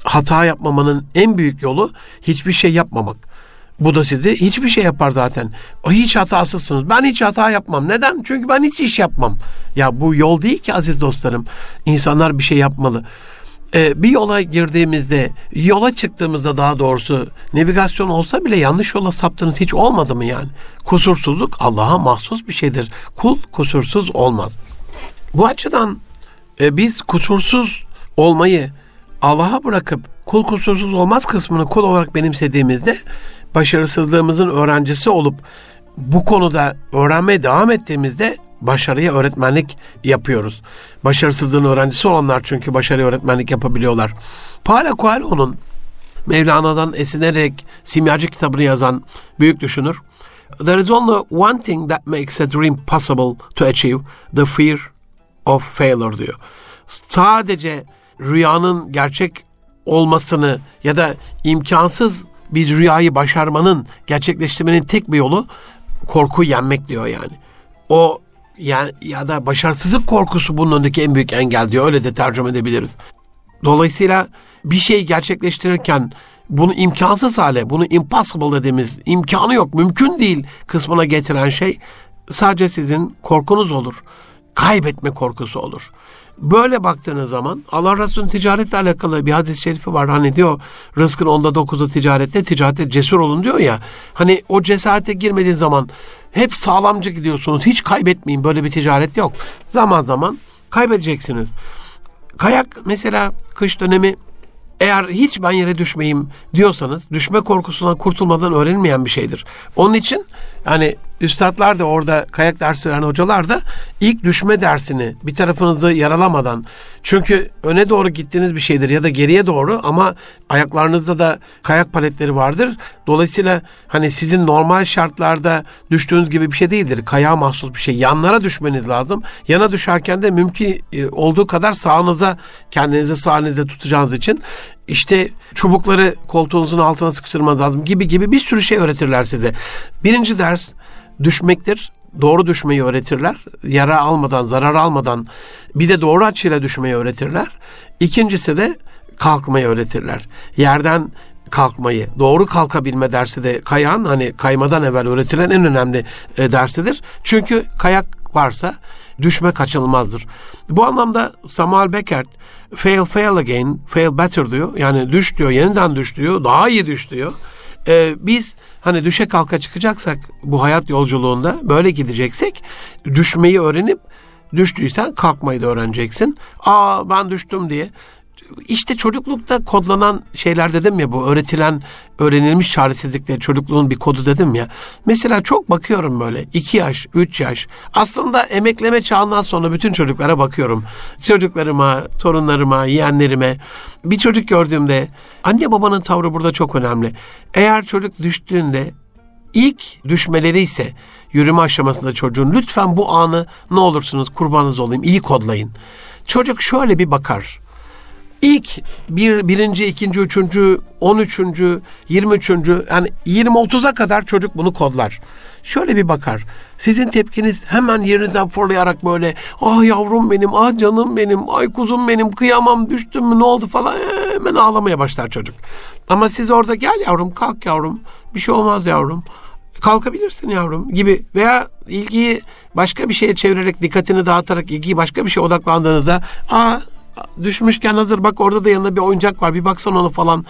Hata yapmamanın en büyük yolu hiçbir şey yapmamak. Bu da sizi hiçbir şey yapar zaten. O hiç hatasızsınız. Ben hiç hata yapmam. Neden? Çünkü ben hiç iş yapmam. Ya bu yol değil ki aziz dostlarım. İnsanlar bir şey yapmalı e, bir yola girdiğimizde, yola çıktığımızda daha doğrusu navigasyon olsa bile yanlış yola saptığınız hiç olmadı mı yani? Kusursuzluk Allah'a mahsus bir şeydir. Kul kusursuz olmaz. Bu açıdan e, biz kusursuz olmayı Allah'a bırakıp kul kusursuz olmaz kısmını kul olarak benimsediğimizde başarısızlığımızın öğrencisi olup bu konuda öğrenmeye devam ettiğimizde başarıya öğretmenlik yapıyoruz. Başarısızlığın öğrencisi olanlar çünkü başarıya öğretmenlik yapabiliyorlar. Paulo Coelho'nun Mevlana'dan esinerek simyacı kitabını yazan büyük düşünür. There is only one thing that makes a dream possible to achieve, the fear of failure diyor. Sadece rüyanın gerçek olmasını ya da imkansız bir rüyayı başarmanın, gerçekleştirmenin tek bir yolu korku yenmek diyor yani. O yani ya da başarısızlık korkusu bunun önündeki en büyük engel diyor. Öyle de tercüme edebiliriz. Dolayısıyla bir şey gerçekleştirirken bunu imkansız hale, bunu impossible dediğimiz imkanı yok, mümkün değil kısmına getiren şey sadece sizin korkunuz olur. Kaybetme korkusu olur. Böyle baktığınız zaman Allah Resulü'nün ticaretle alakalı bir hadis-i şerifi var. Hani diyor rızkın onda dokuzu ticarette, ticarette cesur olun diyor ya. Hani o cesarete girmediğin zaman hep sağlamcı gidiyorsunuz. Hiç kaybetmeyin. Böyle bir ticaret yok. Zaman zaman kaybedeceksiniz. Kayak mesela kış dönemi eğer hiç ben yere düşmeyeyim diyorsanız düşme korkusundan kurtulmadan öğrenilmeyen bir şeydir. Onun için yani üstadlar da orada kayak dersi veren hocalar da ilk düşme dersini bir tarafınızı yaralamadan çünkü öne doğru gittiğiniz bir şeydir ya da geriye doğru ama ayaklarınızda da kayak paletleri vardır. Dolayısıyla hani sizin normal şartlarda düştüğünüz gibi bir şey değildir. Kayağa mahsus bir şey. Yanlara düşmeniz lazım. Yana düşerken de mümkün e, olduğu kadar sağınıza kendinizi sağınızda tutacağınız için işte çubukları koltuğunuzun altına sıkıştırmanız lazım gibi gibi bir sürü şey öğretirler size. Birinci ders düşmektir. Doğru düşmeyi öğretirler. Yara almadan, zarar almadan bir de doğru açıyla düşmeyi öğretirler. İkincisi de kalkmayı öğretirler. Yerden kalkmayı, doğru kalkabilme dersi de kayan hani kaymadan evvel öğretilen en önemli e, dersidir. Çünkü kayak varsa düşme kaçınılmazdır. Bu anlamda Samuel Beckert fail fail again, fail better diyor. Yani düş diyor, yeniden düş diyor, daha iyi düş diyor. Ee, biz hani düşe kalka çıkacaksak bu hayat yolculuğunda böyle gideceksek düşmeyi öğrenip düştüysen kalkmayı da öğreneceksin. Aa ben düştüm diye işte çocuklukta kodlanan şeyler dedim ya bu öğretilen öğrenilmiş çaresizlikler çocukluğun bir kodu dedim ya. Mesela çok bakıyorum böyle iki yaş, üç yaş. Aslında emekleme çağından sonra bütün çocuklara bakıyorum. Çocuklarıma, torunlarıma, yeğenlerime. Bir çocuk gördüğümde anne babanın tavrı burada çok önemli. Eğer çocuk düştüğünde ilk düşmeleri ise yürüme aşamasında çocuğun lütfen bu anı ne olursunuz kurbanınız olayım iyi kodlayın. Çocuk şöyle bir bakar ilk bir, birinci, ikinci, üçüncü, on üçüncü, yirmi üçüncü yani yirmi otuza kadar çocuk bunu kodlar. Şöyle bir bakar. Sizin tepkiniz hemen yerinizden fırlayarak böyle ah yavrum benim, ah canım benim, ay kuzum benim, kıyamam düştüm mü ne oldu falan hemen ağlamaya başlar çocuk. Ama siz orada gel yavrum kalk yavrum bir şey olmaz yavrum kalkabilirsin yavrum gibi veya ilgiyi başka bir şeye çevirerek dikkatini dağıtarak ilgiyi başka bir şeye odaklandığınızda aa düşmüşken hazır bak orada da yanında bir oyuncak var bir baksan onu falan.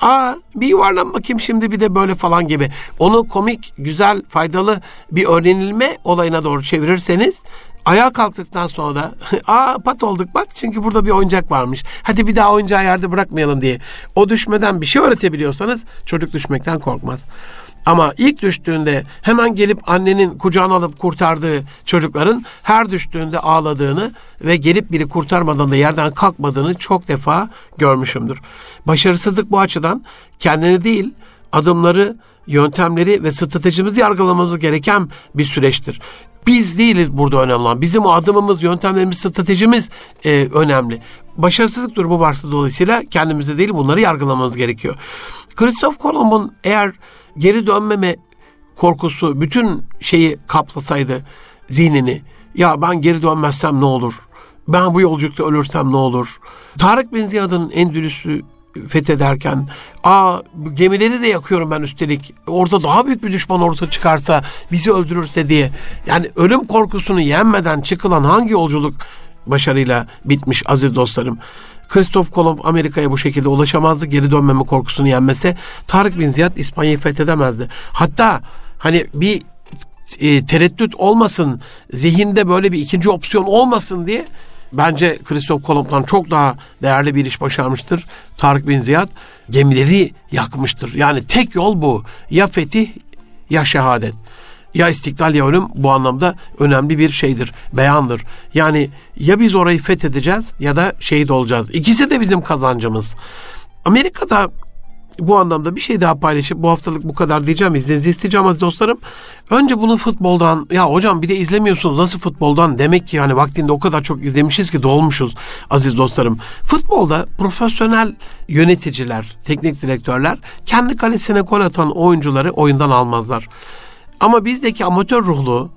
Aa bir yuvarlan bakayım şimdi bir de böyle falan gibi. Onu komik, güzel, faydalı bir öğrenilme olayına doğru çevirirseniz ayağa kalktıktan sonra da [laughs] aa pat olduk bak çünkü burada bir oyuncak varmış. Hadi bir daha oyuncağı yerde bırakmayalım diye. O düşmeden bir şey öğretebiliyorsanız çocuk düşmekten korkmaz. Ama ilk düştüğünde hemen gelip annenin kucağına alıp kurtardığı çocukların her düştüğünde ağladığını ve gelip biri kurtarmadan da yerden kalkmadığını çok defa görmüşümdür. Başarısızlık bu açıdan kendini değil adımları, yöntemleri ve stratejimizi yargılamamız gereken bir süreçtir. Biz değiliz burada önemli olan. Bizim adımımız, yöntemlerimiz, stratejimiz e, önemli. Başarısızlık durumu varsa dolayısıyla kendimizde değil bunları yargılamamız gerekiyor. Christoph Kolomb'un eğer geri dönmeme korkusu bütün şeyi kapsasaydı zihnini ya ben geri dönmezsem ne olur? Ben bu yolculukta ölürsem ne olur? Tarık Bin Ziyad'ın Endülüs'ü fethederken aa gemileri de yakıyorum ben üstelik orada daha büyük bir düşman ortaya çıkarsa bizi öldürürse diye yani ölüm korkusunu yenmeden çıkılan hangi yolculuk başarıyla bitmiş aziz dostlarım. Christoph Kolomb Amerika'ya bu şekilde ulaşamazdı. Geri dönmeme korkusunu yenmese Tarık Bin Ziyad İspanya'yı fethedemezdi. Hatta hani bir e, tereddüt olmasın, zihinde böyle bir ikinci opsiyon olmasın diye bence Christoph Kolomb'dan çok daha değerli bir iş başarmıştır. Tarık Bin Ziyad gemileri yakmıştır. Yani tek yol bu. Ya fetih ya şehadet. Ya istiklal ya ölüm bu anlamda önemli bir şeydir, beyandır. Yani ya biz orayı fethedeceğiz ya da şehit olacağız. İkisi de bizim kazancımız. Amerika'da bu anlamda bir şey daha paylaşıp bu haftalık bu kadar diyeceğim. İzninizi isteyeceğim aziz dostlarım. Önce bunu futboldan ya hocam bir de izlemiyorsunuz nasıl futboldan demek ki yani vaktinde o kadar çok izlemişiz ki dolmuşuz aziz dostlarım. Futbolda profesyonel yöneticiler, teknik direktörler kendi kalesine gol atan oyuncuları oyundan almazlar. Ama bizdeki amatör ruhlu,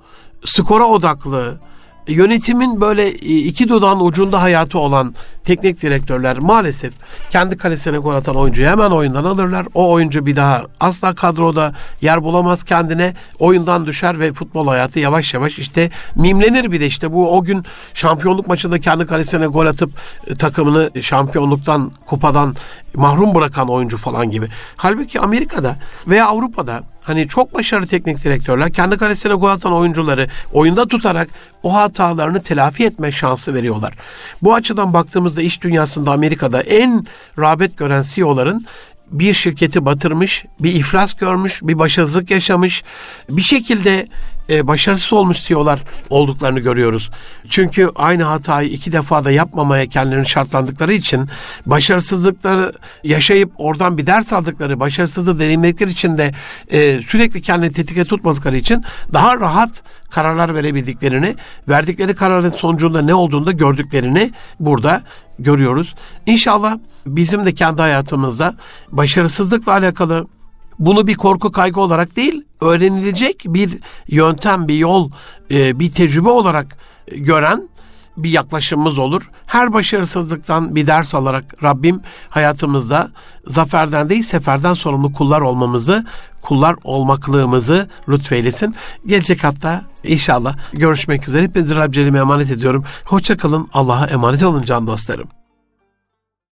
skora odaklı, yönetimin böyle iki dudağın ucunda hayatı olan teknik direktörler maalesef kendi kalesine gol atan oyuncuyu hemen oyundan alırlar. O oyuncu bir daha asla kadroda yer bulamaz kendine. Oyundan düşer ve futbol hayatı yavaş yavaş işte mimlenir bir de işte bu o gün şampiyonluk maçında kendi kalesine gol atıp e, takımını şampiyonluktan, kupadan mahrum bırakan oyuncu falan gibi. Halbuki Amerika'da veya Avrupa'da hani çok başarılı teknik direktörler kendi kalesine gol atan oyuncuları oyunda tutarak o hatalarını telafi etme şansı veriyorlar. Bu açıdan baktığımızda iş dünyasında Amerika'da en rağbet gören CEO'ların bir şirketi batırmış, bir iflas görmüş, bir başarısızlık yaşamış, bir şekilde e, başarısız olmuş CEO'lar olduklarını görüyoruz. Çünkü aynı hatayı iki defa da yapmamaya kendilerini şartlandıkları için başarısızlıkları yaşayıp oradan bir ders aldıkları, başarısızlığı deneyimledikleri için de e, sürekli kendini tetikte tutmadıkları için daha rahat kararlar verebildiklerini, verdikleri kararın sonucunda ne olduğunu da gördüklerini burada görüyoruz. İnşallah bizim de kendi hayatımızda başarısızlıkla alakalı bunu bir korku kaygı olarak değil, öğrenilecek bir yöntem, bir yol, e, bir tecrübe olarak gören bir yaklaşımımız olur. Her başarısızlıktan bir ders alarak Rabbim hayatımızda zaferden değil seferden sorumlu kullar olmamızı, kullar olmaklığımızı lütfeylesin. Gelecek hafta inşallah görüşmek üzere. Hepinizi Rabbim emanet ediyorum. Hoşçakalın. Allah'a emanet olun can dostlarım.